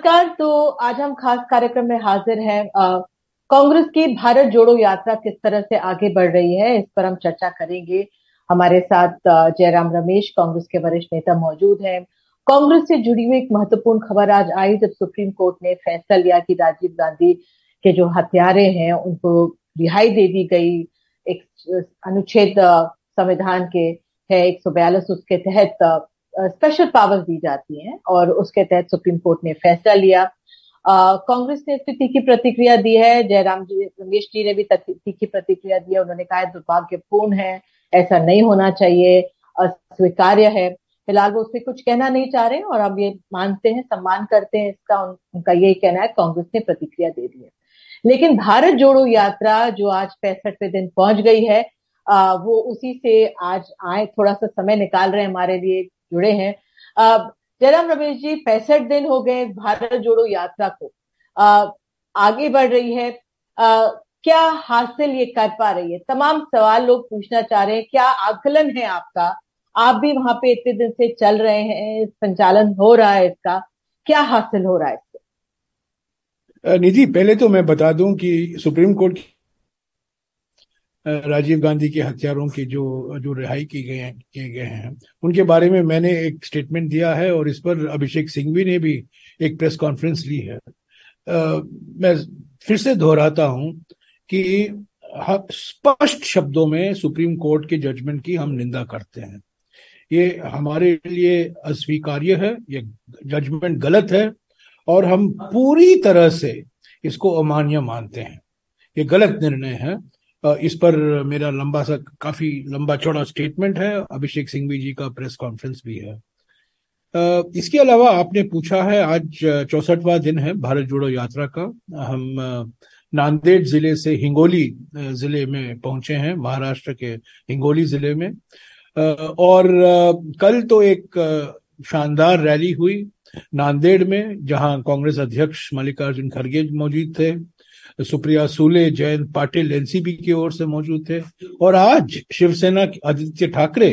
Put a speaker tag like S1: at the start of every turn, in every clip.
S1: नमस्कार तो आज हम खास कार्यक्रम में हाजिर हैं कांग्रेस की भारत जोड़ो यात्रा किस तरह से आगे बढ़ रही है, इस पर हम चर्चा करेंगे। हमारे साथ जयराम रमेश, कांग्रेस के वरिष्ठ नेता मौजूद हैं। कांग्रेस से जुड़ी हुई एक महत्वपूर्ण खबर आज आई, जब सुप्रीम कोर्ट ने फैसला लिया कि राजीव गांधी के जो हत्यारे हैं, उनको रिहाई दे दी गई। एक अनुच्छेद संविधान के है, एक उसके तहत स्पेशल पावर्स दी जाती हैं और उसके तहत सुप्रीम कोर्ट ने फैसला लिया। कांग्रेस ने इसकी तीखी प्रतिक्रिया दी है जयराम जी रमेश जी ने भी तीखी प्रतिक्रिया दी है उन्होंने कहा दुर्भाग्यपूर्ण है ऐसा नहीं होना चाहिए अस्वीकार्य है। फ़िलहाल वो उसमें कुछ कहना नहीं चाह रहे और हम ये मानते हैं सम्मान करते हैं इसका उन, उनका यही कहना है कांग्रेस ने प्रतिक्रिया दे दी है। लेकिन भारत जोड़ो यात्रा जो आज पैंसठवें दिन पहुँच गई है आ, वो उसी से आज आए थोड़ा सा समय निकाल रहे हैं हमारे लिए जुड़े हैं। जयराम रमेश जी, पैंसठ दिन हो गए भारत जोड़ो यात्रा को। आगे बढ़ रही है। क्या हासिल ये कर पा रही है? तमाम सवाल लोग पूछना चाह रहे हैं। क्या आकलन है आपका? आप भी वहाँ पे इतने दिन से चल रहे हैं, संचालन हो रहा है इसका। क्या हासिल हो रहा है इससे?
S2: निधि, पहले तो मैं बता दूँ कि सुप्रीम कोर्ट राजीव गांधी के हत्यारों की जो जो रिहाई की गए किए गए हैं उनके बारे में मैंने एक स्टेटमेंट दिया है और इस पर अभिषेक सिंघवी ने भी एक प्रेस कॉन्फ्रेंस ली है। आ, मैं फिर से दोहराता हूँ कि स्पष्ट शब्दों में सुप्रीम कोर्ट के जजमेंट की हम निंदा करते हैं। ये हमारे लिए अस्वीकार्य है ये जजमेंट गलत है और हम पूरी तरह से इसको अमान्य मानते हैं। ये गलत निर्णय है इस पर मेरा लंबा सा, काफ़ी लंबा चौड़ा स्टेटमेंट है। अभिषेक सिंघवी जी का प्रेस कॉन्फ्रेंस भी है। इसके अलावा आपने पूछा है, आज चौसठवा दिन है भारत जोड़ो यात्रा का। हम नांदेड़ ज़िले से हिंगोली ज़िले में पहुँचे हैं, महाराष्ट्र के हिंगोली ज़िले में। और कल तो एक शानदार रैली हुई नांदेड़ में, जहाँ कांग्रेस अध्यक्ष मल्लिकार्जुन खड़गे मौजूद थे। सुप्रिया सूले, जयंत पाटिल एनसीपी की ओर से मौजूद थे। और आज शिवसेना के आदित्य ठाकरे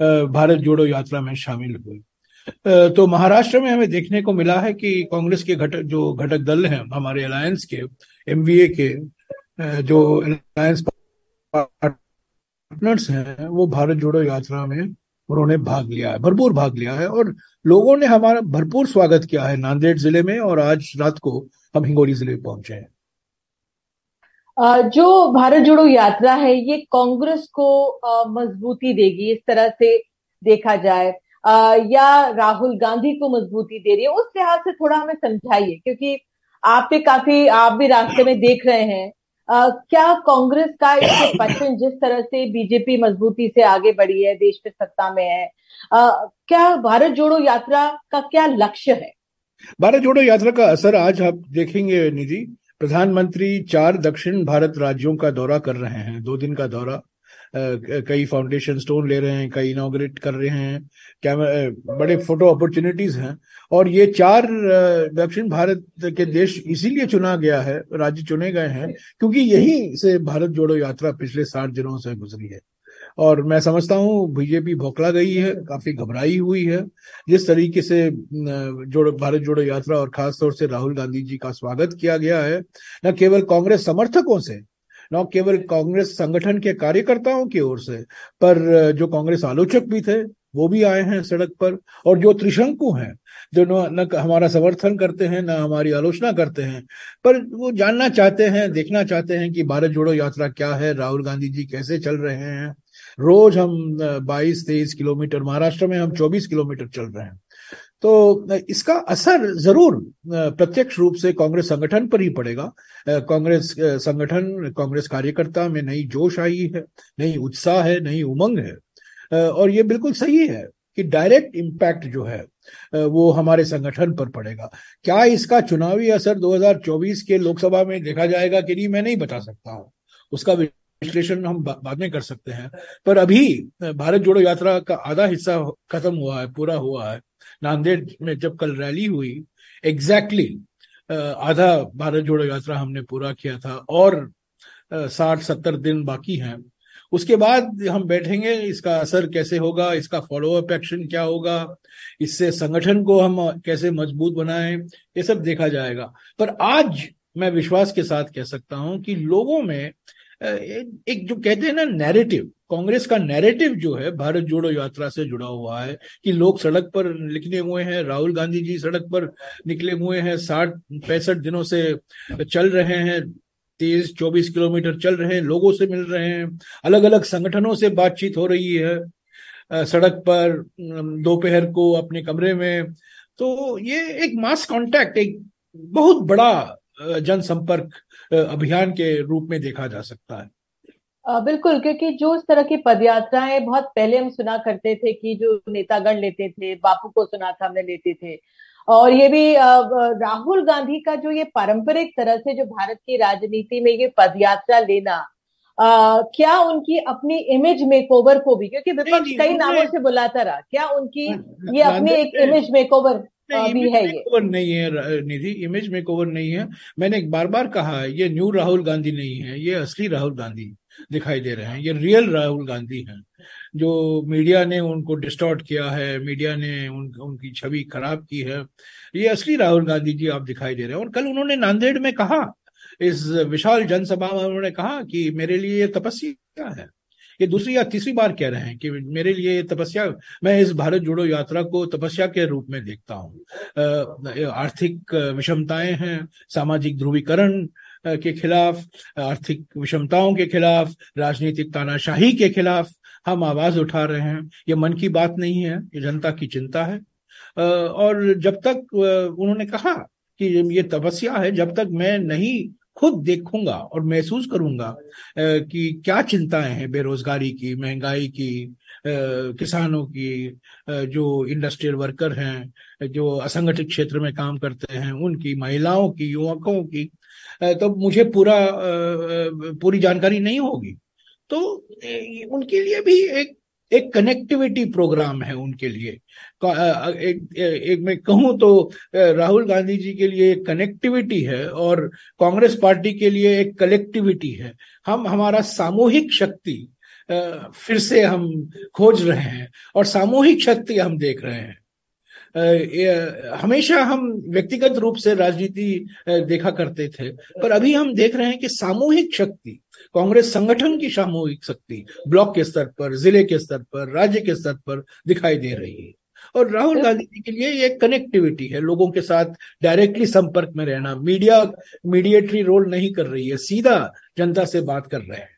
S2: भारत जोड़ो यात्रा में शामिल हुए। तो महाराष्ट्र में हमें देखने को मिला है कि कांग्रेस के घटक, जो घटक दल हैं, हमारे अलायंस के, एमवीए के जो अलायंस पार्टनर्स हैं, वो भारत जोड़ो यात्रा में उन्होंने भाग लिया है, भरपूर भाग लिया है। और लोगों ने हमारा भरपूर स्वागत किया है नांदेड़ ज़िले में, और आज रात को हम हिंगोली ज़िले पहुँचे हैं।
S1: जो भारत जोड़ो यात्रा है, ये कांग्रेस को मजबूती देगी, इस तरह से देखा जाए। या राहुल गांधी को मजबूती दे रही है, उस लिहाज से थोड़ा हमें समझाइए, क्योंकि आप भी काफ़ी, आप भी रास्ते में देख रहे हैं। क्या कांग्रेस का इसके पश्चिम जिस तरह से बीजेपी मजबूती से आगे बढ़ी है, देश में सत्ता में है क्या भारत जोड़ो यात्रा का क्या लक्ष्य है?
S2: भारत जोड़ो यात्रा का असर आज आप देखेंगे, निधि। प्रधानमंत्री चार दक्षिण भारत राज्यों का दौरा कर रहे हैं। दो दिन का दौरा। कई फाउंडेशन स्टोन ले रहे हैं, कई इनोग्रेट कर रहे हैं। कैमरा बड़े फ़ोटो अपॉर्चुनिटीज़ हैं। और ये चार दक्षिण भारत के देश इसीलिए चुना गया है, राज्य चुने गए हैं, क्योंकि यही से भारत जोड़ो यात्रा पिछले साठ दिनों से गुजरी है। और मैं समझता हूँ बीजेपी भोकला गई है, काफ़ी घबराई हुई है। जिस तरीके से जोड़ो, भारत जोड़ो यात्रा और खासतौर से राहुल गांधी जी का स्वागत किया गया है, न केवल कांग्रेस समर्थकों से, न केवल कांग्रेस संगठन के कार्यकर्ताओं की ओर से, पर, जो कांग्रेस आलोचक भी थे, वो भी आए हैं सड़क पर, और जो त्रिशंकु हैं जो न हमारा समर्थन करते हैं, न हमारी आलोचना करते हैं, पर वो जानना चाहते हैं, देखना चाहते हैं कि भारत जोड़ो यात्रा क्या है, राहुल गांधी जी कैसे चल रहे हैं रोज हम 22 तेईस किलोमीटर, महाराष्ट्र में हम 24 किलोमीटर चल रहे हैं। तो इसका असर ज़रूर प्रत्यक्ष रूप से कांग्रेस संगठन पर ही पड़ेगा। कांग्रेस संगठन, कांग्रेस कार्यकर्ता में नई जोश आई है, नई उत्साह है, नई उमंग है। और ये बिल्कुल सही है कि डायरेक्ट इम्पैक्ट जो है वो हमारे संगठन पर पड़ेगा। क्या इसका चुनावी असर 2024 के लोकसभा में देखा जाएगा कि नहीं, मैं नहीं बता सकता हूँ। उसका विश्लेषण हम बाद में कर सकते हैं। पर अभी भारत जोड़ो यात्रा का आधा हिस्सा खत्म हुआ है पूरा हुआ है। नांदेड़ में जब कल रैली हुई एग्जैक्टली exactly, आधा भारत जोड़ो यात्रा हमने पूरा किया था और साठ सत्तर दिन बाकी हैं। उसके बाद हम बैठेंगे इसका असर कैसे होगा इसका फॉलोअप एक्शन क्या होगा इससे संगठन को हम कैसे मज़बूत बनाएँ ये सब देखा जाएगा। पर आज मैं विश्वास के साथ कह सकता हूँ कि लोगों में एक जो कहते हैं ना नैरेटिव कांग्रेस का नैरेटिव जो है, भारत जोड़ो यात्रा से जुड़ा हुआ है कि लोग सड़क पर निकले हुए हैं, राहुल गांधी जी सड़क पर निकले हुए हैं, साठ, पैंसठ दिनों से चल रहे हैं, तेईस, चौबीस किलोमीटर चल रहे हैं, लोगों से मिल रहे हैं अलग अलग संगठनों से बातचीत हो रही है सड़क पर दोपहर को अपने कमरे में तो ये एक मास कांटेक्ट एक बहुत बड़ा जनसंपर्क अभियान के रूप में देखा जा सकता है।
S1: बिल्कुल क्योंकि जो इस तरह की पदयात्राएँ बहुत पहले हम सुना करते थे कि जो नेतागण लेते थे बापू को सुना था हमने लेते थे। और ये भी राहुल गांधी का जो ये पारंपरिक तरह से जो भारत की राजनीति में ये पदयात्रा लेना आ, क्या उनकी अपनी इमेज मेकओवर को भी क्योंकि विपक्ष कई नामों से बुलाता रहा क्या उनकी ये अपनी एक इमेज मेकओवर
S2: भी है ये। नहीं है निधि इमेज मेकओवर नहीं है। मैंने एक बार बार कहा है ये न्यू राहुल गांधी नहीं है ये असली राहुल गांधी दिखाई दे रहे हैं ये रियल राहुल गांधी हैं। जो मीडिया ने उनको डिस्टॉर्ट किया है मीडिया ने उन, उनकी छवि खराब की है ये असली राहुल गांधी जी आप दिखाई दे रहे हैं। और कल उन्होंने नांदेड़ में कहा इस विशाल जनसभा में उन्होंने कहा कि मेरे लिए ये तपस्या है। ये दूसरी या तीसरी बार कह रहे हैं कि मेरे लिए तपस्या, मैं इस भारत जोड़ो यात्रा को तपस्या के रूप में देखता हूँ। आर्थिक विषमताएँ हैं, सामाजिक ध्रुवीकरण के खिलाफ, आर्थिक विषमताओं के खिलाफ, राजनीतिक तानाशाही के खिलाफ हम आवाज़ उठा रहे हैं। ये मन की बात नहीं है, ये जनता की चिंता है। और जब तक उन्होंने कहा कि ये तपस्या है, जब तक मैं नहीं खुद देखूँगा और महसूस करूँगा कि क्या चिंताएँ हैं बेरोजगारी की, महँगाई की किसानों की जो इंडस्ट्रियल वर्कर हैं, जो असंगठित क्षेत्र में काम करते हैं, उनकी, महिलाओं की, युवकों की तो मुझे पूरा पूरी जानकारी नहीं होगी। तो उनके लिए भी एक एक कनेक्टिविटी प्रोग्राम है उनके लिए। एक, एक मैं कहूँ तो राहुल गांधी जी के लिए एक कनेक्टिविटी है और कांग्रेस पार्टी के लिए एक कलेक्टिविटी है। हम हमारा सामूहिक शक्ति फिर से हम खोज रहे हैं और सामूहिक शक्ति हम देख रहे हैं। हमेशा हम व्यक्तिगत रूप से राजनीति देखा करते थे पर अभी हम देख रहे हैं कि सामूहिक शक्ति कांग्रेस संगठन की सामूहिक शक्ति ब्लॉक के स्तर पर ज़िले के स्तर पर राज्य के स्तर पर दिखाई दे रही है। और राहुल गांधी जी के लिए ये कनेक्टिविटी है लोगों के साथ डायरेक्टली संपर्क में रहना। मीडिया मीडिएटरी रोल नहीं कर रही है सीधा जनता से बात कर रहे हैं।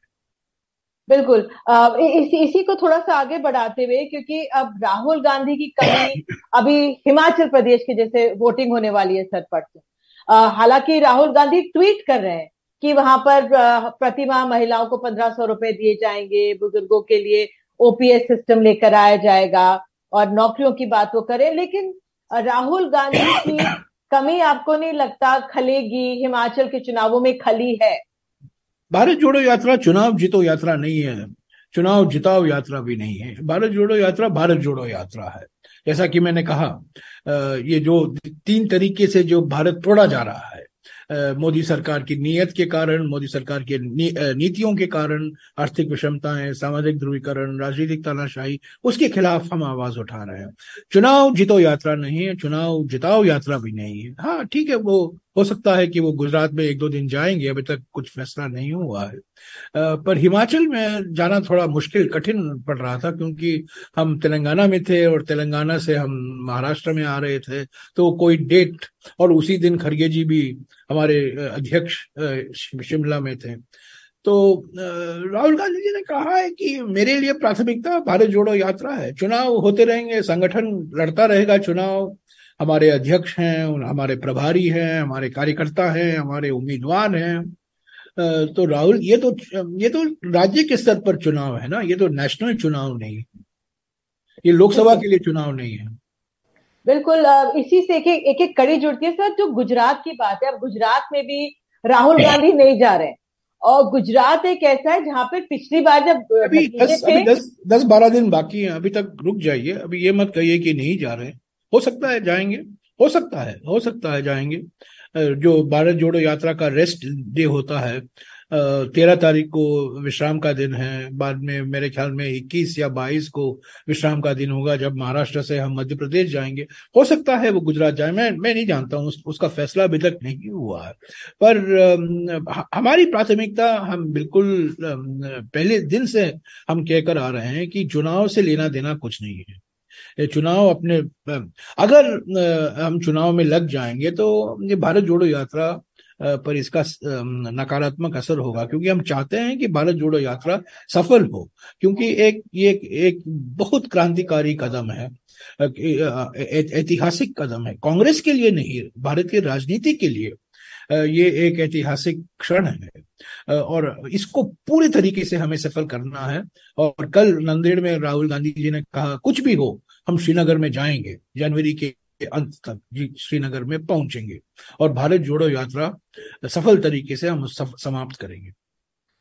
S1: बिल्कुल। इस, इसी को थोड़ा सा आगे बढ़ाते हुए क्योंकि अब राहुल गांधी की कमी अभी हिमाचल प्रदेश के जैसे वोटिंग होने वाली है सरपट से। हालाँकि राहुल गांधी ट्वीट कर रहे हैं। कि वहाँ पर प्रतिमा महिलाओं को पंद्रह सौ रुपए दिए जाएँगे बुज़ुर्गों के लिए ओपीएस सिस्टम लेकर आया जाएगा और नौकरियों की बात वो करें। लेकिन राहुल गांधी की कमी आपको नहीं लगता खलेगी? हिमाचल के चुनावों में खली है।
S2: भारत जोड़ो यात्रा चुनाव जीतो यात्रा नहीं है। चुनाव जिताओ यात्रा भी नहीं है। भारत जोड़ो यात्रा भारत जोड़ो यात्रा है। जैसा कि मैंने कहा ये जो तीन तरीके से जो भारत तोड़ा जा रहा है मोदी सरकार की नीयत के कारण मोदी सरकार के नी, नीतियों के कारण आर्थिक विषमताएँ सामाजिक ध्रुवीकरण राजनीतिक तानाशाही उसके खिलाफ हम आवाज़ उठा रहे हैं। चुनाव जीतो यात्रा नहीं है चुनाव जिताओ यात्रा भी नहीं है। हाँ ठीक है वो हो सकता है कि वो गुजरात में एक दो दिन जाएँगे, अभी तक कुछ फैसला नहीं हुआ है। पर हिमाचल में जाना थोड़ा मुश्किल, कठिन पड़ रहा था क्योंकि हम तेलंगाना में थे और तेलंगाना से हम महाराष्ट्र में आ रहे थे तो कोई डेट और उसी दिन खरगे जी भी हमारे अध्यक्ष शिमला में थे। तो राहुल गांधी जी ने कहा है कि मेरे लिए प्राथमिकता, भारत जोड़ो यात्रा है। चुनाव होते रहेंगे, संगठन लड़ता रहेगा चुनाव। हमारे अध्यक्ष हैं हमारे प्रभारी हैं हमारे कार्यकर्ता हैं हमारे उम्मीदवार हैं। तो राहुल ये तो ये तो राज्य के स्तर पर चुनाव है ना? ये तो नेशनल चुनाव नहीं है। ये लोकसभा के लिए चुनाव नहीं है।
S1: बिल्कुल इसी से एक एक, एक कड़ी जुड़ती है। सर जो गुजरात की बात है अब गुजरात में भी राहुल गांधी नहीं जा रहे। और गुजरात एक ऐसा है जहाँ पे पिछली बार जब
S2: अभी दस अभी दस दस बारह दिन बाकी हैं। अभी तक रुक जाइए। अभी ये मत कहिए कि नहीं जा रहे। हो सकता है जाएँगे हो सकता है हो सकता है जाएँगे। जो भारत जोड़ो यात्रा का रेस्ट डे होता है तेरह तारीख को विश्राम का दिन है बाद में मेरे ख्याल में इक्कीस या बाईस को विश्राम का दिन होगा जब महाराष्ट्र से हम मध्य प्रदेश जाएँगे। हो सकता है वो गुजरात जाए मैं मैं नहीं जानता हूँ उस, उसका फैसला अभी तक नहीं हुआ है। पर हमारी प्राथमिकता हम बिल्कुल पहले दिन से हम कहकर आ रहे हैं कि चुनाव से लेना देना कुछ नहीं है। चुनाव अपने, अगर हम चुनाव में लग जाएँगे तो ये भारत जोड़ो यात्रा पर इसका नकारात्मक असर होगा, क्योंकि हम चाहते हैं कि भारत जोड़ो यात्रा सफल हो, क्योंकि एक, ये एक बहुत क्रांतिकारी कदम है ऐतिहासिक कदम है, कांग्रेस के लिए नहीं, भारत की राजनीति के लिए ये एक ऐतिहासिक क्षण है और इसको पूरी तरीके से हमें सफल करना है, और कल नंदेड़ में राहुल गांधी जी ने कहा, कुछ भी हो हम श्रीनगर में जाएँगे जनवरी के अंत तक जी श्रीनगर में पहुँचेंगे। और भारत जोड़ो यात्रा सफल तरीके से हम समाप्त करेंगे।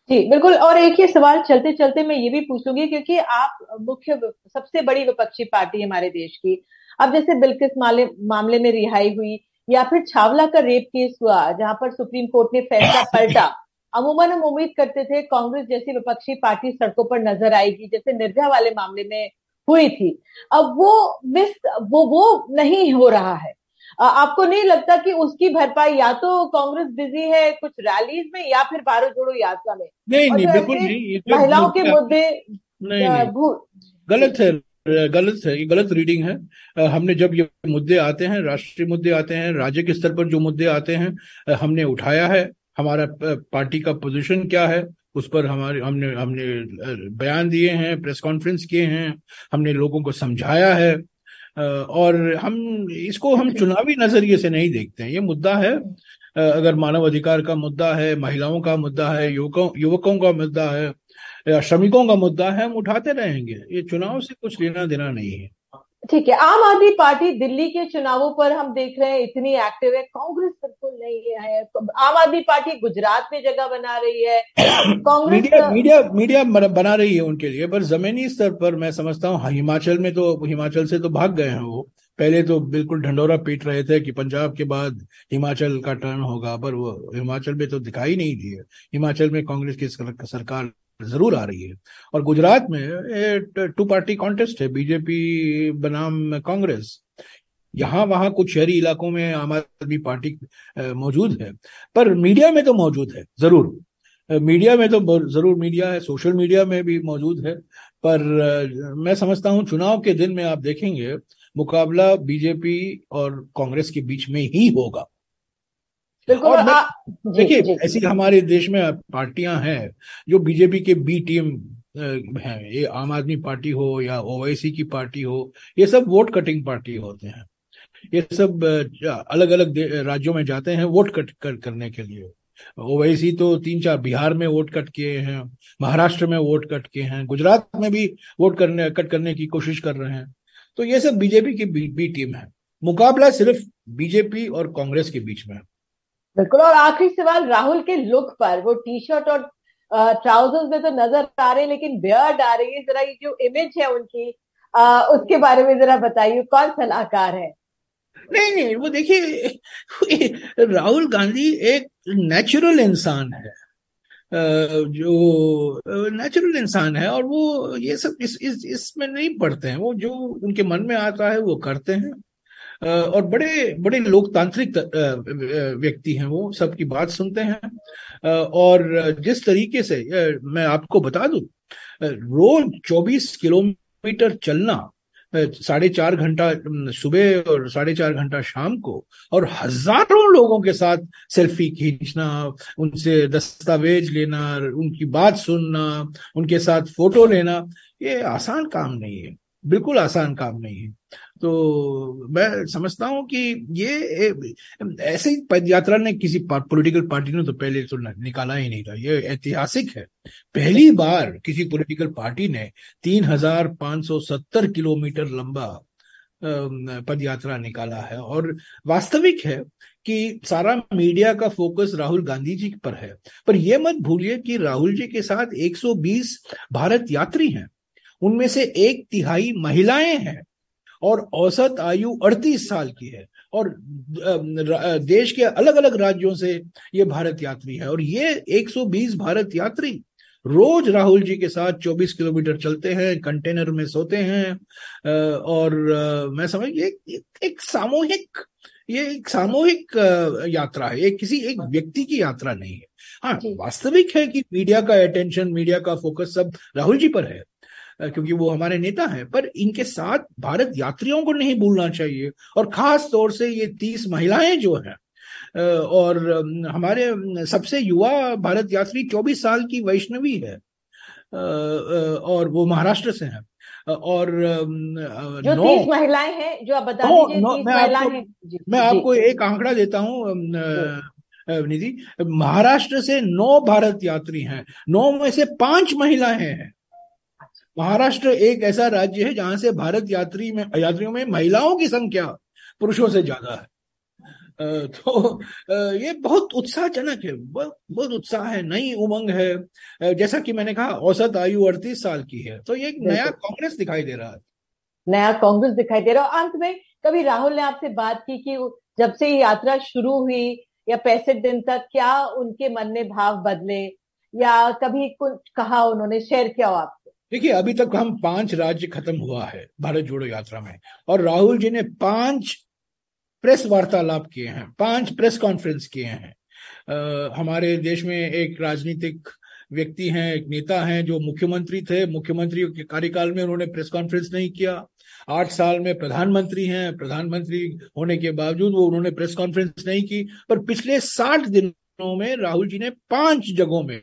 S1: जी बिल्कुल। और एक ही सवाल चलते चलते मैं ये भी पूछूँगी क्योंकि आप मुख्य सबसे बड़ी विपक्षी पार्टी हमारे देश की। अब जैसे बिल्किस मामले में रिहाई हुई या फिर छावला का रेप केस हुआ जहाँ पर सुप्रीम कोर्ट ने फैसला पलटा। अमूमन हम उम्मीद करते थे कांग्रेस जैसी विपक्षी पार्टी सड़कों पर नज़र आएगी जैसे निर्भया वाले मामले में हुई थी। अब वो मिस वो वो नहीं हो रहा है। आपको नहीं लगता कि उसकी भरपाई या तो कांग्रेस बिज़ी है कुछ रैलीज में या फिर भारत जोड़ो यात्रा में?
S2: नहीं नहीं बिल्कुल नहीं
S1: तो महिलाओं के मुद्दे
S2: गलत है गलत है ये गलत रीडिंग है। हमने जब ये मुद्दे आते हैं राष्ट्रीय मुद्दे आते हैं राज्य के स्तर पर जो मुद्दे आते हैं हमने उठाया है। हमारा पार्टी का पोजीशन क्या है? उस पर हमारे, हमने हमने बयान दिए हैं, प्रेस कॉन्फ्रेंस किए हैं, हमने लोगों को समझाया है और हम, इसको हम चुनावी नज़रिए से नहीं देखते हैं। ये मुद्दा है अगर मानव अधिकार का मुद्दा है, महिलाओं का मुद्दा है, युवकों युवकों का मुद्दा है, या श्रमिकों का मुद्दा है, हम उठाते रहेंगे। ये चुनाव से कुछ लेना देना नहीं है।
S1: ठीक है आम आदमी पार्टी दिल्ली के चुनावों पर हम देख रहे हैं इतनी एक्टिव है कांग्रेस बिल्कुल नहीं है तो आम आदमी पार्टी गुजरात में जगह बना रही है
S2: कांग्रेस मीडिया मीडिया मीडिया बना रही है उनके लिए पर जमीनी स्तर पर मैं समझता हूँ हिमाचल में तो हिमाचल से तो भाग गए हैं वो। पहले तो बिल्कुल ढंडोरा पीट रहे थे कि पंजाब के बाद हिमाचल का टर्न होगा पर वो हिमाचल में तो दिखाई नहीं दिए। हिमाचल में कांग्रेस की सरकार ज़रूर आ रही है। और गुजरात में टू पार्टी कॉन्टेस्ट है, बीजेपी बनाम कांग्रेस। यहाँ वहाँ कुछ शहरी इलाकों में आम आदमी पार्टी मौजूद है। पर मीडिया में तो मौजूद है, ज़रूर। मीडिया में तो ज़रूर मीडिया है, सोशल मीडिया में भी मौजूद है। पर मैं समझता हूँ चुनाव के दिन में आप देखेंगे, मुकाबला बीजेपी और कांग्रेस के बीच में ही होगा। और देखिए ऐसी हमारे देश में पार्टियाँ हैं जो बीजेपी के बी टीम है। ये आम आदमी पार्टी हो या ओवैसी की पार्टी हो ये सब वोट कटिंग पार्टी होते हैं। ये सब अलग अलग राज्यों में जाते हैं वोट कट कर, करने के लिए। ओवैसी तो तीन चार बिहार में वोट कट किए हैं महाराष्ट्र में वोट कट किए हैं गुजरात में भी वोट करने कट करने की कोशिश कर रहे हैं। तो ये सब बीजेपी की बी, बी टीम है। मुकाबला सिर्फ़ बीजेपी और कांग्रेस के बीच में है।
S1: बिल्कुल और आखिरी सवाल राहुल के लुक पर। वो टी शर्ट और ट्राउजर्स में तो नज़र आ रहे हैं लेकिन बियर्ड आ रही है। जरा ये जो इमेज है उनकी आ, उसके बारे में जरा बताइए कौन सलाहकार है?
S2: नहीं नहीं वो देखिए राहुल गांधी एक नेचुरल इंसान है। जो नेचुरल इंसान है और वो ये सब इस इस इसमें नहीं पढ़ते हैं। वो जो उनके मन में आता है वो करते हैं। और बड़े बड़े लोकतांत्रिक व्यक्ति हैं वो, सबकी बात सुनते हैं। और जिस तरीके से मैं आपको बता दूँ रोज 24 किलोमीटर चलना साढ़े चार घंटा सुबह और साढ़े चार घंटा शाम को, और हज़ारों लोगों के साथ सेल्फी खींचना, उनसे दस्तावेज़ लेना, उनकी बात सुनना, उनके साथ फ़ोटो लेना, ये आसान काम नहीं है, बिल्कुल आसान काम नहीं है। तो मैं समझता हूँ कि ये ऐसे ही पद यात्रा ने किसी पॉलिटिकल पार्टी ने तो पहले तो निकाला ही नहीं था। ये ऐतिहासिक है। पहली बार किसी पॉलिटिकल पार्टी ने तीन हज़ार पाँच सौ सत्तर किलोमीटर लंबा पद यात्रा निकाला है। और वास्तविक है कि सारा मीडिया का फोकस राहुल गांधी जी पर है। पर यह मत भूलिए कि राहुल जी के साथ 120 भारत यात्री हैं। उनमें से एक तिहाई महिलाएँ हैं। और औसत आयु 38 साल की है। और देश के अलग अलग राज्यों से ये भारत यात्री है। और ये 120 भारत यात्री रोज राहुल जी के साथ 24 किलोमीटर चलते हैं कंटेनर में सोते हैं। और मैं समझ एक, एक सामूहिक ये एक सामूहिक यात्रा है। ये किसी एक व्यक्ति की यात्रा नहीं है। हाँ वास्तविक है कि मीडिया का अटेंशन मीडिया का फोकस सब राहुल जी पर है। क्योंकि वो हमारे नेता हैं पर इनके साथ भारत यात्रियों को नहीं भूलना चाहिए। और खास तौर से ये तीस महिलाएँ जो हैं और हमारे सबसे युवा भारत यात्री चौबीस साल की वैष्णवी है और वो महाराष्ट्र से हैं और
S1: जो नौ तीस महिलाएँ हैं जो आप बता दीजिए मैं
S2: आपको मैं आपको एक आंकड़ा देता हूँ निधि महाराष्ट्र से नौ भारत यात्री हैं नौ में से पाँच महिलाएँ हैं। महाराष्ट्र एक ऐसा राज्य है जहाँ से भारत यात्री में यात्रियों में महिलाओं की संख्या पुरुषों से ज़्यादा है। तो ये बहुत उत्साहजनक है बहुत उत्साह है नई उमंग है। जैसा कि मैंने कहा औसत आयु अड़तीस साल की है। तो ये एक नया कांग्रेस दिखाई दे रहा है।
S1: नया कांग्रेस दिखाई दे रहा है। अंत में कभी राहुल ने आपसे बात की कि जब से यात्रा शुरू हुई या पैंसठ दिन तक क्या उनके मन में भाव बदले? या कभी कुछ कहा उन्होंने शेयर किया आप?
S2: देखिए अभी तक हम पाँच राज्य खत्म हुआ है भारत जोड़ो यात्रा में। और राहुल जी ने पाँच प्रेस वार्तालाप किए हैं पाँच प्रेस कॉन्फ्रेंस किए हैं। आ, हमारे देश में एक राजनीतिक व्यक्ति हैं एक नेता हैं जो मुख्यमंत्री थे। मुख्यमंत्री के कार्यकाल में उन्होंने प्रेस कॉन्फ्रेंस नहीं किया। आठ साल में प्रधानमंत्री हैं। प्रधानमंत्री होने के बावजूद वो उन्होंने प्रेस कॉन्फ्रेंस नहीं की। पर पिछले साठ दिनों में राहुल जी ने पाँच जगहों में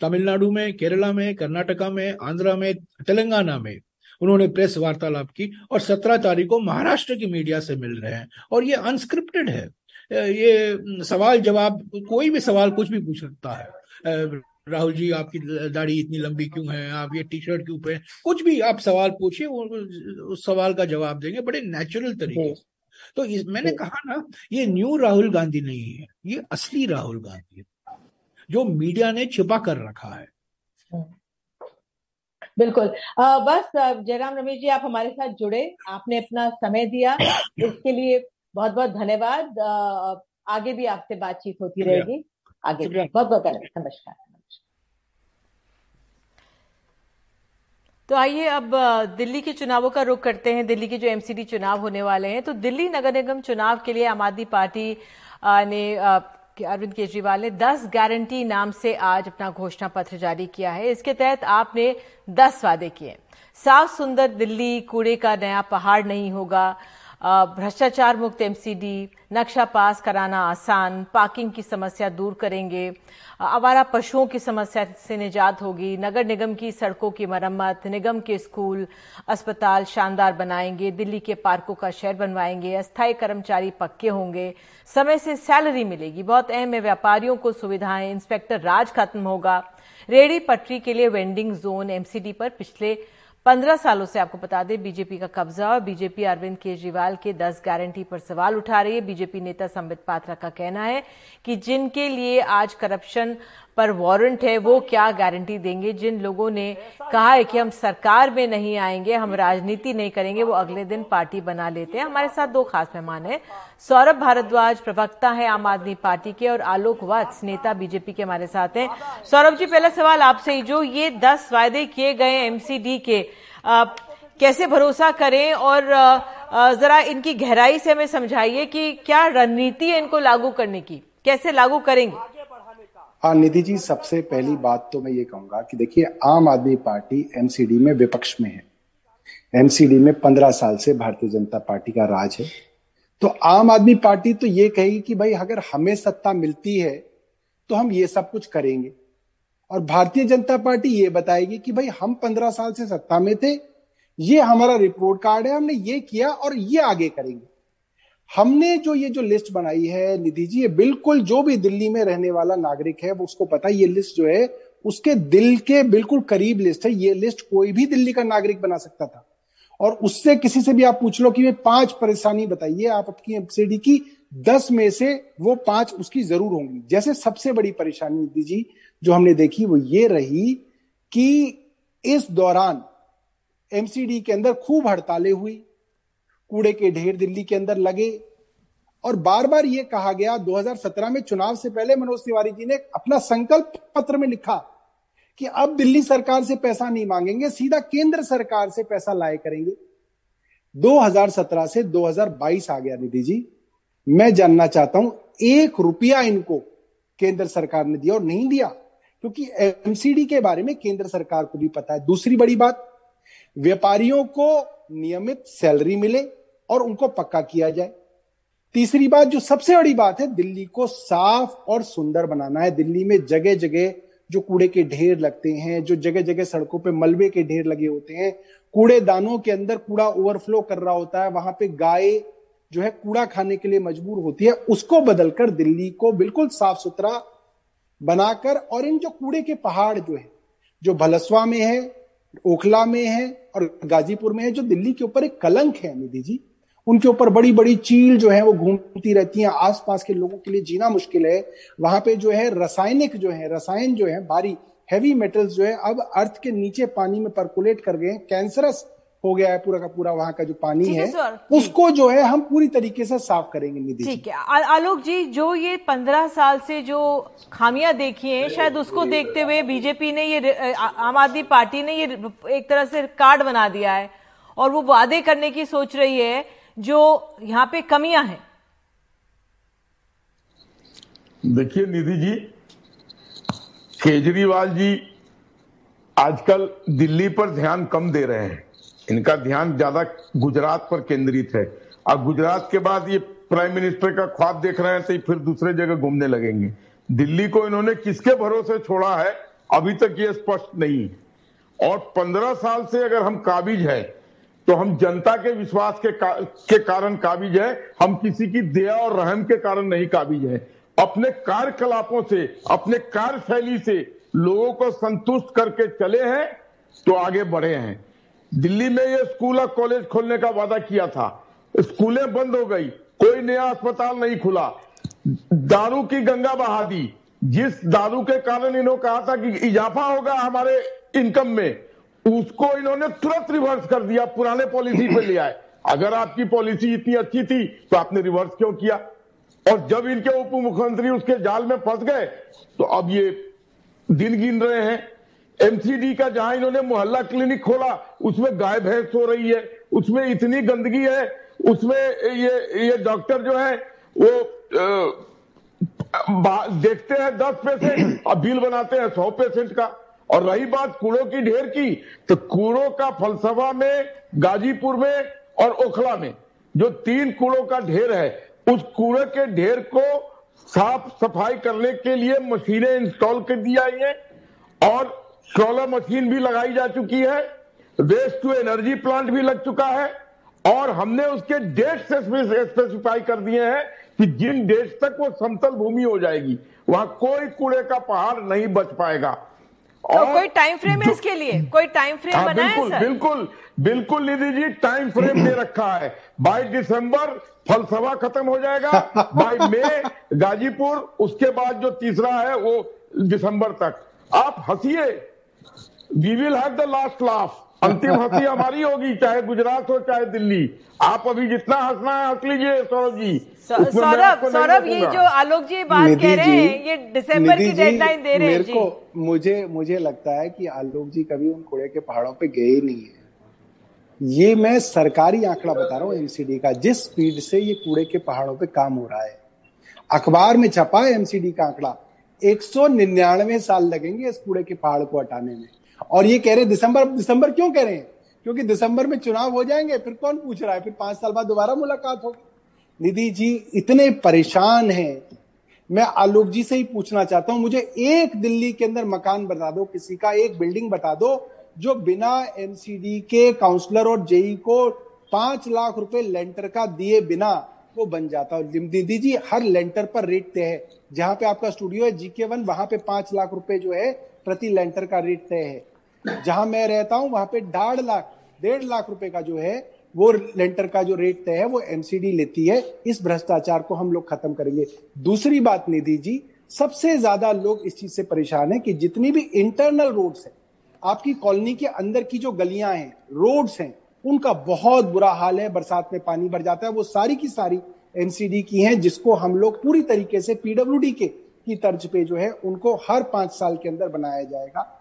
S2: तमिलनाडु में केरला में कर्नाटका में आंध्रा में तेलंगाना में। उन्होंने प्रेस वार्तालाप की और सत्रह तारीख को महाराष्ट्र की मीडिया से मिल रहे हैं और ये अनस्क्रिप्टेड है। ये सवाल जवाब कोई भी सवाल कुछ भी पूछ सकता है। राहुल जी आपकी दाढ़ी इतनी लंबी क्यों है? आप ये टी शर्ट क्यों पे कुछ भी आप सवाल पूछिए उस सवाल का जवाब देंगे बड़े नेचुरल तरीके से। तो इस, मैंने कहा ना ये न्यू राहुल गांधी नहीं है ये असली राहुल गांधी है। जो मीडिया ने छिपा कर रखा है।
S1: बिल्कुल। आ, बस जयराम रमेश जी आप हमारे साथ जुड़े। आपने अपना समय दिया। इसके लिए बहुत बहुत धन्यवाद आगे भी आपसे बातचीत होती रहेगी। आगे बहुत बहुत नमस्कार।
S3: तो आइए अब दिल्ली के चुनावों का रुख करते हैं। दिल्ली के जो एमसीडी चुनाव होने वाले हैं तो दिल्ली नगर निगम चुनाव के लिए आम आदमी पार्टी ने अरविंद केजरीवाल ने 10 गारंटी नाम से आज अपना घोषणा पत्र जारी किया है। इसके तहत आपने 10 वादे किए। साफ़ सुंदर दिल्ली कूड़े का नया पहाड़ नहीं होगा। भ्रष्टाचार मुक्त एमसीडी नक्शा पास कराना आसान पार्किंग की समस्या दूर करेंगे आवारा पशुओं की समस्या से निजात होगी, नगर निगम की सड़कों की मरम्मत, निगम के स्कूल, अस्पताल शानदार बनाएँगे, दिल्ली के पार्कों का शहर बनवाएँगे, अस्थायी कर्मचारी पक्के होंगे, समय से सैलरी मिलेगी, बहुत अहम है, व्यापारियों को सुविधाएँ इंस्पेक्टर राज खत्म होगा, रेडी पटरी के लिए वेंडिंग जोन एमसीडी पर पिछले पंद्रह सालों से आपको बता दें, बीजेपी का कब्जा और बीजेपी अरविंद केजरीवाल के दस गारंटी पर सवाल उठा रही है। बीजेपी नेता संबित पात्रा का कहना है कि जिनके लिए आज करप्शन पर वारंट है वो क्या गारंटी देंगे? जिन लोगों ने कहा है कि हम सरकार में नहीं आएँगे हम राजनीति नहीं करेंगे वो अगले दिन पार्टी बना लेते हैं। हमारे साथ दो खास मेहमान हैं। सौरभ भारद्वाज प्रवक्ता है आम आदमी पार्टी के और आलोक वत्स नेता बीजेपी के हमारे साथ हैं। सौरभ जी पहला सवाल आपसे ही जो ये दस वायदे किए गए एमसीडी के आ, कैसे भरोसा करें? और जरा इनकी गहराई से हमें समझाइए कि क्या रणनीति है इनको लागू करने की? कैसे लागू करेंगे?
S4: हाँ निधि जी, सबसे पहली बात तो मैं ये कहूँगा कि देखिए, आम आदमी पार्टी एमसीडी में विपक्ष में है। एमसीडी में पंद्रह साल से भारतीय जनता पार्टी का राज है। तो आम आदमी पार्टी तो ये कहेगी कि भाई, अगर हमें सत्ता मिलती है तो हम ये सब कुछ करेंगे। और भारतीय जनता पार्टी ये बताएगी कि भाई, हम पंद्रह साल से सत्ता में थे, ये हमारा रिपोर्ट कार्ड है, हमने ये किया और ये आगे करेंगे। हमने जो ये जो लिस्ट बनाई है, निधि जी, ये बिल्कुल जो भी दिल्ली में रहने वाला नागरिक है, वो उसको पता है, ये लिस्ट जो है, उसके दिल के बिल्कुल करीब लिस्ट है। ये लिस्ट कोई भी दिल्ली का नागरिक बना सकता था। और उससे किसी से भी आप पूछ लो कि वे पाँच परेशानी बताइए आप आपकी एमसीडी की, दस में से वो पाँच उसकी ज़रूर होंगी। जैसे सबसे बड़ी परेशानी निधि जी, जो हमने देखी, वो ये रही कि इस दौरान एमसीडी के अंदर खूब हड़तालें हुई कूड़े के ढेर दिल्ली के अंदर लगे। और बार बार ये कहा गया 2017 में चुनाव से पहले मनोज तिवारी जी ने अपना संकल्प पत्र में लिखा कि अब दिल्ली सरकार से पैसा नहीं मांगेंगे, सीधा केंद्र सरकार से पैसा लाए करेंगे। 2017 से 2022 आ गया निधि जी। मैं जानना चाहता हूँ, एक रुपया इनको केंद्र सरकार ने दिया और नहीं दिया, क्योंकि एमसीडी के बारे में केंद्र सरकार को भी पता है। दूसरी बड़ी बात, व्यापारियों को नियमित सैलरी मिले और उनको पक्का किया जाए। तीसरी बात, जो सबसे बड़ी बात है, दिल्ली को साफ़ और सुंदर बनाना है। दिल्ली में जगह जगह जो कूड़े के ढेर लगते हैं, जो जगह जगह सड़कों पे मलबे के ढेर लगे होते हैं, कूड़ेदानों के अंदर कूड़ा ओवरफ्लो कर रहा होता है, वहाँ पे गाय जो है कूड़ा खाने के लिए मजबूर होती है, उसको बदलकर दिल्ली को बिल्कुल साफ़ सुथरा बनाकर और इन जो कूड़े के पहाड़ जो है, जो भलसवा में है, ओखला में है और गाजीपुर में है, जो दिल्ली के ऊपर एक कलंक है निधि जी। उनके ऊपर बड़ी बड़ी चील जो है, वो घूमती रहती हैं। आसपास के लोगों के लिए जीना मुश्किल है। वहाँ पे जो है, रासायनिक जो है, रसायन जो है भारी हैवी मेटल्स जो है, अब अर्थ के नीचे पानी में परकुलेट कर गए कैंसरस हो गया है पूरा का पूरा वहाँ का जो पानी है, उसको जो है हम पूरी तरीके से साफ़ करेंगे निधि
S3: ठीक है। आलोक जी जो ये पंद्रह साल से जो खामियाँ देखी हैं शायद उसको देखते हुए बीजेपी ने ये आम आदमी पार्टी ने ये एक तरह से कार्ड बना दिया है और वो वादे करने की सोच रही है जो यहाँ पे कमियाँ हैं।
S5: देखिए निधि जी केजरीवाल जी आजकल दिल्ली पर ध्यान कम दे रहे हैं। इनका ध्यान ज़्यादा गुजरात पर केंद्रित है। अब गुजरात के बाद ये प्राइम मिनिस्टर का ख्वाब देख रहे हैं तो फिर दूसरे जगह घूमने लगेंगे। दिल्ली को इन्होंने किसके भरोसे छोड़ा है अभी तक ये स्पष्ट नहीं और पंद्रह साल से अगर हम काबिज है तो हम जनता के विश्वास के का, के कारण काबिज है हम किसी की दया और रहम के कारण नहीं काबिज है। अपने कार्यकलापों से अपने कार्यशैली से लोगों को संतुष्ट करके चले हैं तो आगे बढ़े हैं। दिल्ली में ये स्कूल और कॉलेज खोलने का वादा किया था। स्कूलें बंद हो गई, कोई नया अस्पताल नहीं खुला। दारू की गंगा बहा दी। जिस दारू के कारण इन्होंने कहा था कि इजाफा होगा हमारे इनकम में, उसको इन्होंने तुरंत रिवर्स कर दिया, पुराने पॉलिसी पे ले आए। अगर आपकी पॉलिसी इतनी अच्छी थी तो आपने रिवर्स क्यों किया? और जब इनके उप मुख्यमंत्री उसके जाल में फंस गए तो अब ये दिन गिन रहे हैं। एमसीडी का जहाँ इन्होंने मोहल्ला क्लिनिक खोला उसमें गाय भैंस हो रही है उसमें इतनी गंदगी है उसमें ये ये डॉक्टर जो है वो आ, देखते हैं दस पेशेंट और बिल बनाते हैं सौ पेशेंट का। और रही बात कूड़ों की ढेर की तो कूड़ों का फलसफा में गाजीपुर में और ओखला में जो तीन कूड़ों का ढेर है उस कूड़े के ढेर को साफ़ सफ़ाई करने के लिए मशीनें इंस्टॉल कर दी आई है। और सोलर मशीन भी लगाई जा चुकी है वेस्ट टू एनर्जी प्लांट भी लग चुका है और हमने उसके डेट से स्पेसिफाई कर दिए हैं कि जिन डेट तक वो समतल भूमि हो जाएगी वहाँ कोई कूड़े का पहाड़ नहीं बच पाएगा।
S3: तो और कोई टाइम फ्रेम है इसके लिए? कोई टाइम फ्रेम हाँ,
S5: बना बिल्कुल,
S3: सर?
S5: बिल्कुल बिल्कुल निधि जी टाइम फ्रेम दे रखा है। बाई दिसंबर फलसवा खत्म हो जाएगा। बाई मई गाजीपुर उसके बाद जो तीसरा है वो दिसंबर तक। आप हंसिए। We will have the last laugh अंतिम हँसी हमारी होगी चाहे गुजरात हो चाहे दिल्ली आप अभी जितना हंसना है हंस लीजिए सौरभ जी
S3: सौरभ सौरभ ये जो आलोक जी बात कह रहे हैं ये दिसंबर की डेडलाइन दे रहे हैं
S4: मेरे को मुझे मुझे लगता है कि आलोक जी कभी उन कूड़े के पहाड़ों पे गए ही नहीं है। ये मैं सरकारी आंकड़ा बता रहा हूँ एमसीडी का जिस स्पीड से ये कूड़े के पहाड़ों पे काम हो रहा है। अखबार में छपा है एमसीडी का आंकड़ा। एक सौ निन्यानवे साल लगेंगे इस कूड़े के पहाड़ को हटाने में। और ये कह रहे हैं, दिसंबर दिसंबर क्यों कह रहे हैं? क्योंकि दिसंबर में चुनाव हो जाएँगे, फिर कौन पूछ रहा है? फिर पाँच साल बाद दोबारा मुलाकात होगी। निधि जी, इतने परेशान हैं। मैं आलोक जी से ही पूछना चाहता हूँ, मुझे एक दिल्ली के अंदर मकान बता दो, किसी का एक बिल्डिंग बता दो, जो बिना एमसीडी के, काउंसलर और जेई को पाँच लाख रुपए लेंटर का दिए बिना वो बन जाता है। दीदी जी, हर लेंटर पर रेट तय है। जहाँ पे आपका स्टूडियो है, जीके वन, वहाँ पे पाँच लाख रुपए जो है, प्रति लेंटर का रेट तय है। जहाँ मैं रहता हूँ, वहाँ पे डेढ़ लाख डेढ़ लाख रुपए का जो है, वो लेंटर का जो रेट तय है, वो एमसीडी लेती है। इस भ्रष्टाचार को हम लोग खत्म करेंगे। दूसरी बात निधि जी, सबसे ज़्यादा लोग इस चीज़ से परेशान है कि जितनी भी इंटरनल रोड्स है, आपकी कॉलोनी के अंदर की जो गलियाँ हैं रोड्स हैं, उनका बहुत बुरा हाल है। बरसात में पानी भर जाता है। वो सारी की सारी एमसीडी की हैं, जिसको हम लोग पूरी तरीके से पीडब्ल्यूडी के, की तर्ज पे जो है, उनको हर पाँच साल के अंदर बनाया जाएगा।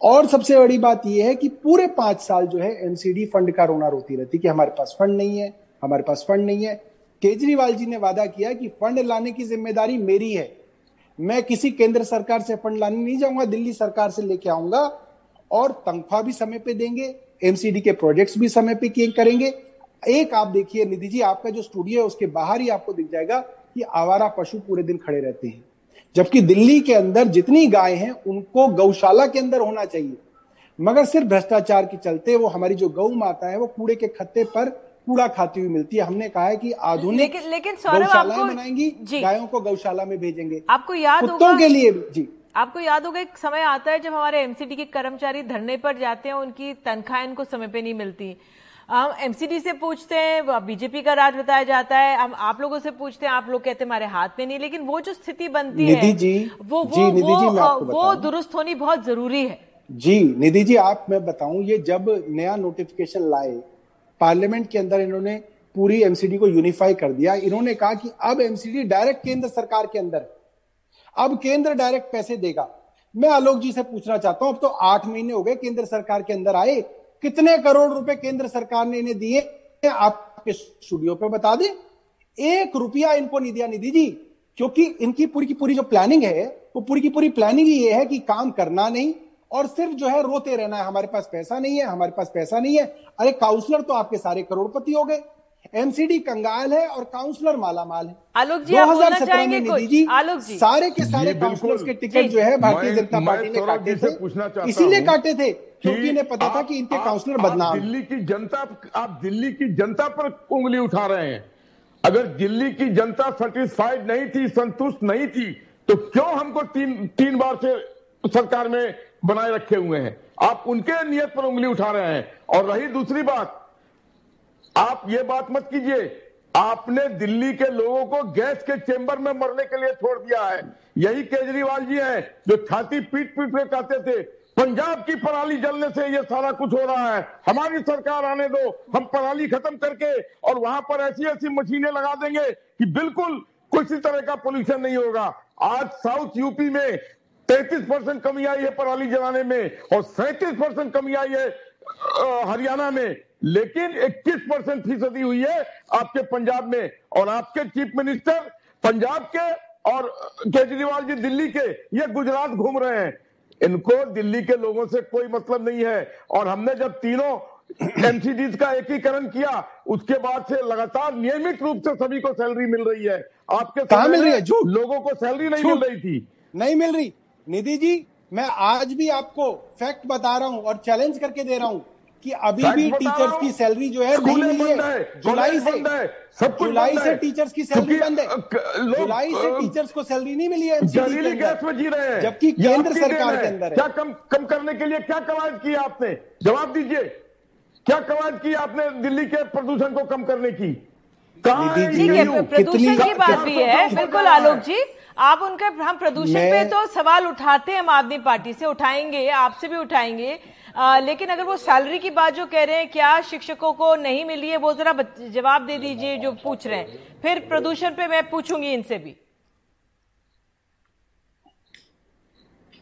S4: और सबसे बड़ी बात यह है कि पूरे पाँच साल जो है एनसीडी फंड का रोना रोती रहती कि हमारे पास फंड नहीं है, हमारे पास फंड नहीं है। केजरीवाल जी ने वादा किया कि फंड लाने की ज़िम्मेदारी मेरी है। मैं किसी केंद्र सरकार से फंड लाने नहीं जाऊँगा, दिल्ली सरकार से लेके आऊँगा और तनख्वाह भी समय पे देंगे एमसीडी के प्रोजेक्ट्स भी समय पे करेंगे। एक आप देखिए निधि जी, आपका जो स्टूडियो है उसके बाहर ही आपको दिख जाएगा कि आवारा पशु पूरे दिन खड़े रहते हैं। जबकि दिल्ली के अंदर जितनी गाय हैं उनको गौशाला के अंदर होना चाहिए। मगर सिर्फ़ भ्रष्टाचार के चलते वो हमारी जो गौ माता है वो कूड़े के खत्ते पर कूड़ा खाती हुई मिलती है। हमने कहा है कि आधुनिक
S3: लेकिन लेकिन गौशालाएँ
S4: बनाएँगी गायों को गौशाला में भेजेंगे।
S3: आपको याद
S4: कुत्तों के लिए जी।
S3: आपको याद होगा एक समय आता है जब हमारे एमसीडी के कर्मचारी धरने पर जाते हैं उनकी तनख्वाह इनको समय पे नहीं मिलती। एमसीडी से पूछते हैं बीजेपी का राज बताया जाता है। हम आप लोगों से पूछते हैं आप लोग कहते हैं हमारे हाथ में नहीं। लेकिन वो जो स्थिति बनती
S4: है
S3: जी,
S4: वो
S3: वो जी, वो, जी, वो दुरुस्त होनी बहुत ज़रूरी है।
S4: जी निधि जी आप मैं बताऊँ ये जब नया नोटिफिकेशन लाए पार्लियामेंट के अंदर इन्होंने पूरी एमसीडी को यूनिफाई कर दिया। इन्होंने कहा कि अब एमसीडी डायरेक्ट केंद्र सरकार के अंदर अब केंद्र डायरेक्ट पैसे देगा। मैं आलोक जी से पूछना चाहता हूँ अब तो आठ महीने हो गए केंद्र सरकार के अंदर आए। कितने करोड़ रुपए केंद्र सरकार ने इन्हें दिए आपके स्टूडियो पे बता दें। एक रुपया इनको नहीं दिया निधि जी, क्योंकि इनकी पूरी की पूरी जो प्लानिंग है, वो पूरी की पूरी प्लानिंग ही ये है कि काम करना नहीं और सिर्फ़ जो है रोते रहना है। हमारे पास पैसा नहीं है, हमारे पास पैसा नहीं है। अरे काउंसलर तो आपके सारे करोड़पति हो गए। एमसीडी कंगाल है और काउंसलर माला माल है।
S3: आलोक जी आप बोलना चाहेंगे कुछ? जी
S4: आलोक जी। सारे के सारे काउंसलर्स के टिकट जो है भारतीय जनता पार्टी ने काटे थे। इसीलिए काटे थे क्योंकि इन्हें पता था कि इनके काउंसलर बदनाम
S5: दिल्ली की जनता आप दिल्ली की जनता पर उंगली उठा रहे हैं। अगर दिल्ली की जनता सेटिस्फाइड नहीं थी संतुष्ट नहीं थी तो क्यों हमको तीन तीन बार से सरकार में बनाए रखे हुए हैं? आप उनके नियत पर उंगली उठा रहे हैं। और रही दूसरी बात आप ये बात मत कीजिए। आपने दिल्ली के लोगों को गैस के चेंबर में मरने के लिए छोड़ दिया है। यही केजरीवाल जी हैं, जो छाती पीट पीट के कहते थे, पंजाब की पराली जलने से ये सारा कुछ हो रहा है। हमारी सरकार आने दो, हम पराली खत्म करके और वहाँ पर ऐसी ऐसी मशीनें लगा देंगे कि बिल्कुल किसी तरह का पोल्यूशन नहीं होगा। आज साउथ यूपी में तैतीस परसेंट कमी आई है पराली जलाने में और सैंतीस परसेंट कमी आई है हरियाणा में। लेकिन 21 परसेंट फ़ीसदी हुई है आपके पंजाब में। और आपके चीफ मिनिस्टर पंजाब के और केजरीवाल जी दिल्ली के ये गुजरात घूम रहे हैं। इनको दिल्ली के लोगों से कोई मतलब नहीं है। और हमने जब तीनों एमसीडीज का एकीकरण किया उसके बाद से लगातार नियमित रूप से सभी को सैलरी मिल रही है। आपके
S4: कहा मिल रही है?
S5: लोगों को सैलरी नहीं मिल रही थी।
S4: नहीं मिल रही। निधि जी मैं आज भी आपको फैक्ट बता रहा हूँ और चैलेंज करके दे रहा हूँ। कि अभी भी टीचर्स की सैलरी जो है नहीं मिली है। जुलाई से सब जुलाई से टीचर्स की सैलरी बंद है। जुलाई से टीचर्स को सैलरी नहीं मिली है
S5: गैस में जी रहे हैं।
S4: जबकि केंद्र सरकार के अंदर
S5: क्या कम कम करने के लिए क्या कवायद की आपने? जवाब दीजिए। क्या कवायद की आपने दिल्ली के प्रदूषण को कम करने की?
S3: प्रदूषण की बात भी है। बिल्कुल आलोक जी आप उनका हम प्रदूषण पे तो सवाल उठाते हैं हम आदमी पार्टी से उठाएँगे आपसे भी उठाएँगे। आ, लेकिन अगर वो सैलरी की बात जो कह रहे हैं क्या शिक्षकों को नहीं मिली है? वो जरा जवाब दे दीजिए जो पूछ रहे हैं। फिर प्रदूषण पे मैं पूछूँगी इनसे भी।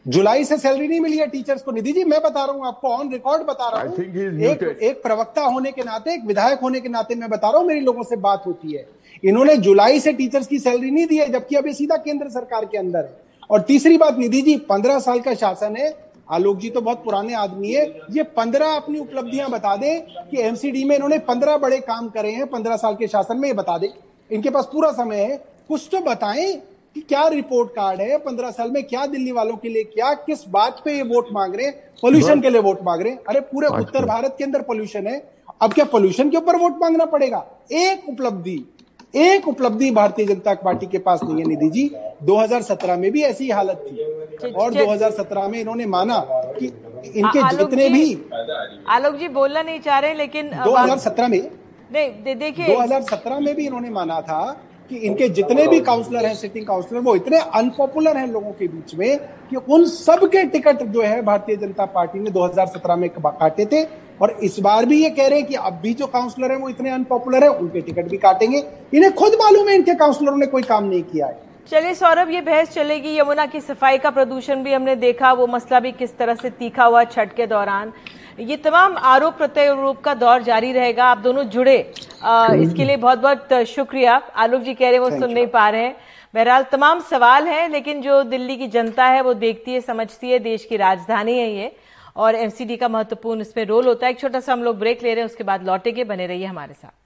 S4: जुलाई से सैलरी नहीं मिली है टीचर्स को। निधि जी मैं बता रहा हूँ आपको ऑन रिकॉर्ड बता रहा हूँ। एक एक प्रवक्ता होने के नाते एक विधायक होने के नाते मैं बता रहा हूँ मेरी लोगों से बात होती है। इन्होंने जुलाई से टीचर्स की सैलरी नहीं दी है जबकि अब ये सीधा केंद्र सरकार के अंदर है। और तीसरी बात निधि जी पंद्रह साल का शासन है आलोक जी तो बहुत पुराने आदमी है। ये पंद्रह अपनी उपलब्धियाँ बता दें कि एमसीडी में इन्होंने पंद्रह बड़े काम करे हैं पंद्रह साल के शासन में ये बता दें। इनके पास पूरा समय है। कुछ तो बताएँ कि क्या रिपोर्ट कार्ड है पंद्रह साल में क्या दिल्ली वालों के लिए क्या किस बात पे ये वोट मांग रहे हैं? पोल्यूशन के लिए वोट मांग रहे हैं। अरे पूरे उत्तर भारत के अंदर पोल्यूशन है। अब क्या पोल्यूशन के ऊपर वोट मांगना पड़ेगा? एक उपलब्धि। एक उपलब्धि भारतीय जनता पार्टी के पास नहीं है निधि जी। 2017 में भी ऐसी हालत थी। और 2017 में इन्होंने माना कि इनके जितने भी
S3: आलोक जी बोलना नहीं चाह रहे लेकिन
S4: 2017 में?
S3: नहीं देखिए
S4: 2017 में भी इन्होंने माना था
S6: कि इनके जितने भी काउंसलर हैं सिटिंग काउंसलर वो इतने अनपॉपुलर हैं लोगों के बीच में कि उन सब के टिकट जो है भारतीय जनता पार्टी ने 2017 में काटे थे। और इस बार भी ये कह रहे हैं कि अब भी जो काउंसलर है वो इतने अनपॉपुलर है, उनके टिकट भी काटेंगे। इन्हें खुद मालूम है इनके काउंसलरों ने कोई काम नहीं किया है।
S3: चलिए सौरभ, ये बहस चलेगी। यमुना की सफ़ाई का प्रदूषण भी हमने देखा, वो मसला भी किस तरह से तीखा हुआ छठ के दौरान। ये तमाम आरोप प्रत्यारोप का दौर जारी रहेगा। आप दोनों जुड़े। आ, इसके लिए बहुत बहुत शुक्रिया। आलोक जी कह रहे हैं वो सुन नहीं पा रहे हैं। बहरहाल तमाम सवाल हैं लेकिन जो दिल्ली की जनता है वो देखती है समझती है देश की राजधानी है ये और एमसीडी का महत्वपूर्ण इसमें रोल होता है। एक छोटा सा हम लोग ब्रेक ले रहे हैं उसके बाद लौटेंगे बने रहिए हमारे साथ।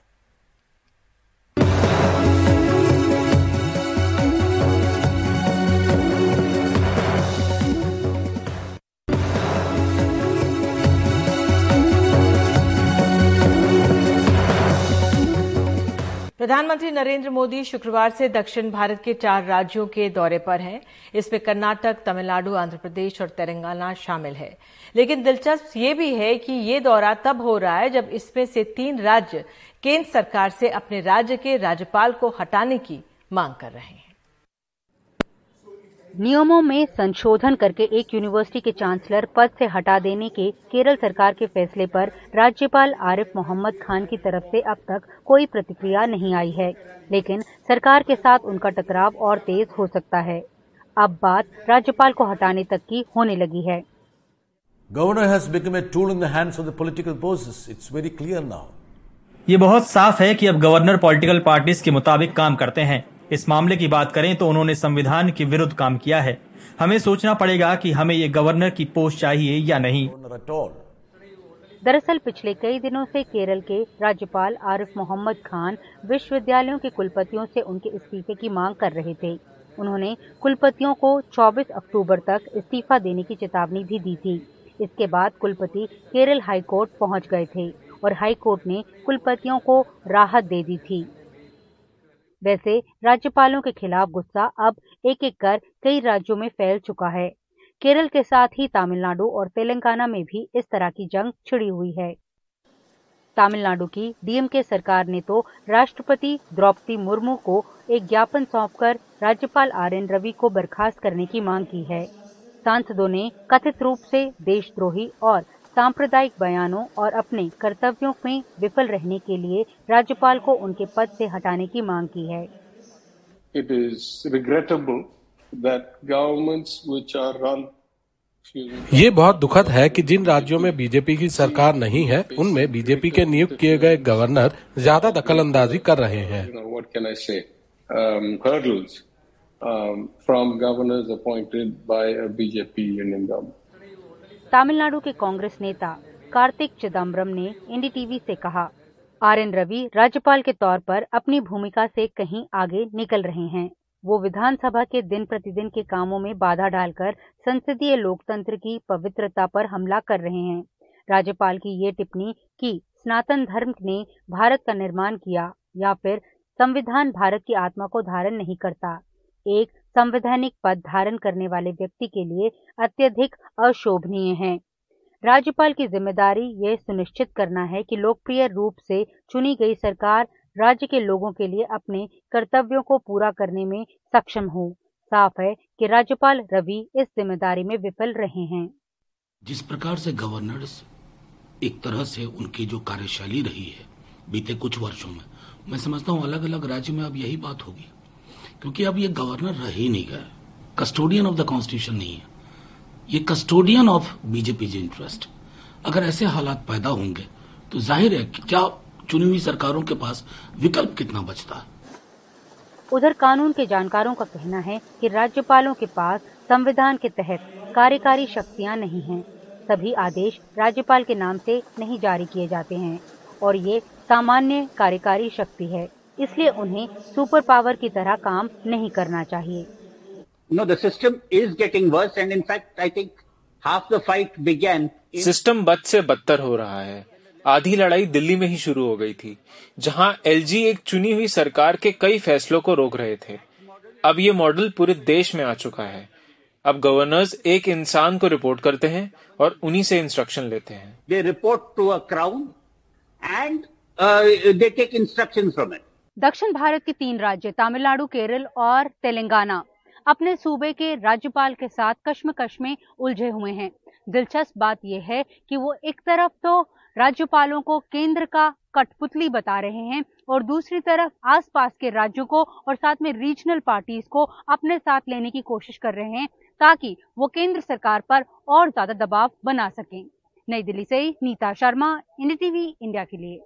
S3: प्रधानमंत्री नरेंद्र मोदी शुक्रवार से दक्षिण भारत के चार राज्यों के दौरे पर हैं। इसमें कर्नाटक, तमिलनाडु आंध्र प्रदेश और तेलंगाना शामिल है। लेकिन दिलचस्प ये भी है कि ये दौरा तब हो रहा है जब इसमें से तीन राज्य केंद्र सरकार से अपने राज्य के राज्यपाल को हटाने की मांग कर रहे हैं।
S7: नियमों में संशोधन करके एक यूनिवर्सिटी के चांसलर पद से हटा देने के केरल सरकार के फैसले पर राज्यपाल आरिफ मोहम्मद खान की तरफ़ से अब तक कोई प्रतिक्रिया नहीं आई है। लेकिन सरकार के साथ उनका टकराव और तेज हो सकता है। अब बात राज्यपाल को हटाने तक की होने लगी है।
S8: Governor has become a tool in the hands of the political forces it's very clear now
S9: ये बहुत साफ़ है कि अब गवर्नर पॉलिटिकल पार्टीज़ के मुताबिक काम करते हैं। इस मामले की बात करें तो उन्होंने संविधान के विरुद्ध काम किया है। हमें सोचना पड़ेगा कि हमें ये गवर्नर की पोस्ट चाहिए या नहीं।
S7: दरअसल पिछले कई दिनों से केरल के राज्यपाल आरिफ मोहम्मद खान विश्वविद्यालयों के कुलपतियों से उनके इस्तीफे की मांग कर रहे थे। उन्होंने कुलपतियों को 24 अक्टूबर तक इस्तीफा देने की चेतावनी भी दी थी। इसके बाद कुलपति केरल हाईकोर्ट पहुँच गए थे और हाईकोर्ट ने कुलपतियों को राहत दे दी थी। वैसे राज्यपालों के खिलाफ गुस्सा अब एक एक कर कई राज्यों में फैल चुका है। केरल के साथ ही तमिलनाडु और तेलंगाना में भी इस तरह की जंग छिड़ी हुई है। तमिलनाडु की डीएमके सरकार ने तो राष्ट्रपति द्रौपदी मुर्मू को एक ज्ञापन सौंपकर राज्यपाल आर एन रवि को बर्खास्त करने की मांग की है। सांसदों ने कथित रूप से देशद्रोही और सांप्रदायिक बयानों और अपने कर्तव्यों में विफल रहने के लिए राज्यपाल को उनके पद से हटाने की मांग की है।
S10: It is regrettable that governments which are run
S11: ये बहुत दुखद है कि जिन राज्यों में बीजेपी की सरकार नहीं है उनमें बीजेपी के नियुक्त किए गए गवर्नर ज़्यादा दखल अंदाजी कर रहे हैं।
S10: From governors appointed by BJP union government
S7: Tamil Nadu के कांग्रेस नेता कार्तिक चिदम्बरम ने एनडीटीवी से कहा, आर एन रवि राज्यपाल के तौर पर अपनी भूमिका से कहीं आगे निकल रहे हैं। वो विधानसभा के दिन प्रतिदिन के कामों में बाधा डालकर संसदीय लोकतंत्र की पवित्रता पर हमला कर रहे हैं। राज्यपाल की ये टिप्पणी कि सनातन धर्म ने भारत का निर्माण किया या फिर संविधान भारत की आत्मा को धारण नहीं करता। एक संवैधानिक पद धारण करने वाले व्यक्ति के लिए अत्यधिक अशोभनीय है। राज्यपाल की ज़िम्मेदारी यह सुनिश्चित करना है कि लोकप्रिय रूप से चुनी गई सरकार राज्य के लोगों के लिए अपने कर्तव्यों को पूरा करने में सक्षम हो। साफ़ है कि राज्यपाल रवि इस ज़िम्मेदारी में विफल रहे हैं।
S12: जिस प्रकार से गवर्नर्स एक तरह से उनकी जो कार्यशैली रही है, बीते कुछ वर्षों में, मैं समझता हूँ अलग अलग राज्य में अब यही बात होगी। क्योंकि अब ये गवर्नर रह ही नहीं गए। कस्टोडियन ऑफ़ द कॉन्स्टिट्यूशन नहीं है। ये कस्टोडियन ऑफ़ बीजेपी इंटरेस्ट अगर ऐसे हालात पैदा होंगे तो ज़ाहिर है कि क्या चुनी हुई सरकारों के पास विकल्प कितना बचता है?
S7: उधर कानून के जानकारों का कहना है कि राज्यपालों के पास संविधान के तहत कार्यकारी शक्तियाँ नहीं हैं। सभी आदेश राज्यपाल के नाम से नहीं जारी किए जाते हैं। और ये सामान्य कार्यकारी शक्ति है। इसलिए उन्हें सुपर पावर की तरह काम नहीं करना चाहिए।
S13: No, the system is getting worse and in fact I think half the fight began
S14: system बद से बदतर हो रहा है। आधी लड़ाई दिल्ली में ही शुरू हो गई थी जहाँ एलजी एक चुनी हुई सरकार के कई फैसलों को रोक रहे थे। अब ये मॉडल पूरे देश में आ चुका है। अब गवर्नर्स एक इंसान को रिपोर्ट करते हैं और उन्हीं से इंस्ट्रक्शन लेते हैं।
S13: They report to a crown and they take instruction from it
S7: दक्षिण भारत के तीन राज्य, तमिलनाडु, केरल और तेलंगाना, अपने सूबे के राज्यपाल के साथ कश्मकश में उलझे हुए हैं। दिलचस्प बात यह है कि वो एक तरफ़ तो राज्यपालों को केंद्र का कठपुतली बता रहे हैं और दूसरी तरफ़ आसपास के राज्यों को और साथ में रीजनल पार्टीज़ को अपने साथ लेने की कोशिश कर रहे हैं ताकि वो केंद्र सरकार पर और ज़्यादा दबाव बना सकें। नई दिल्ली से Neeta Sharma India TV India के लिए।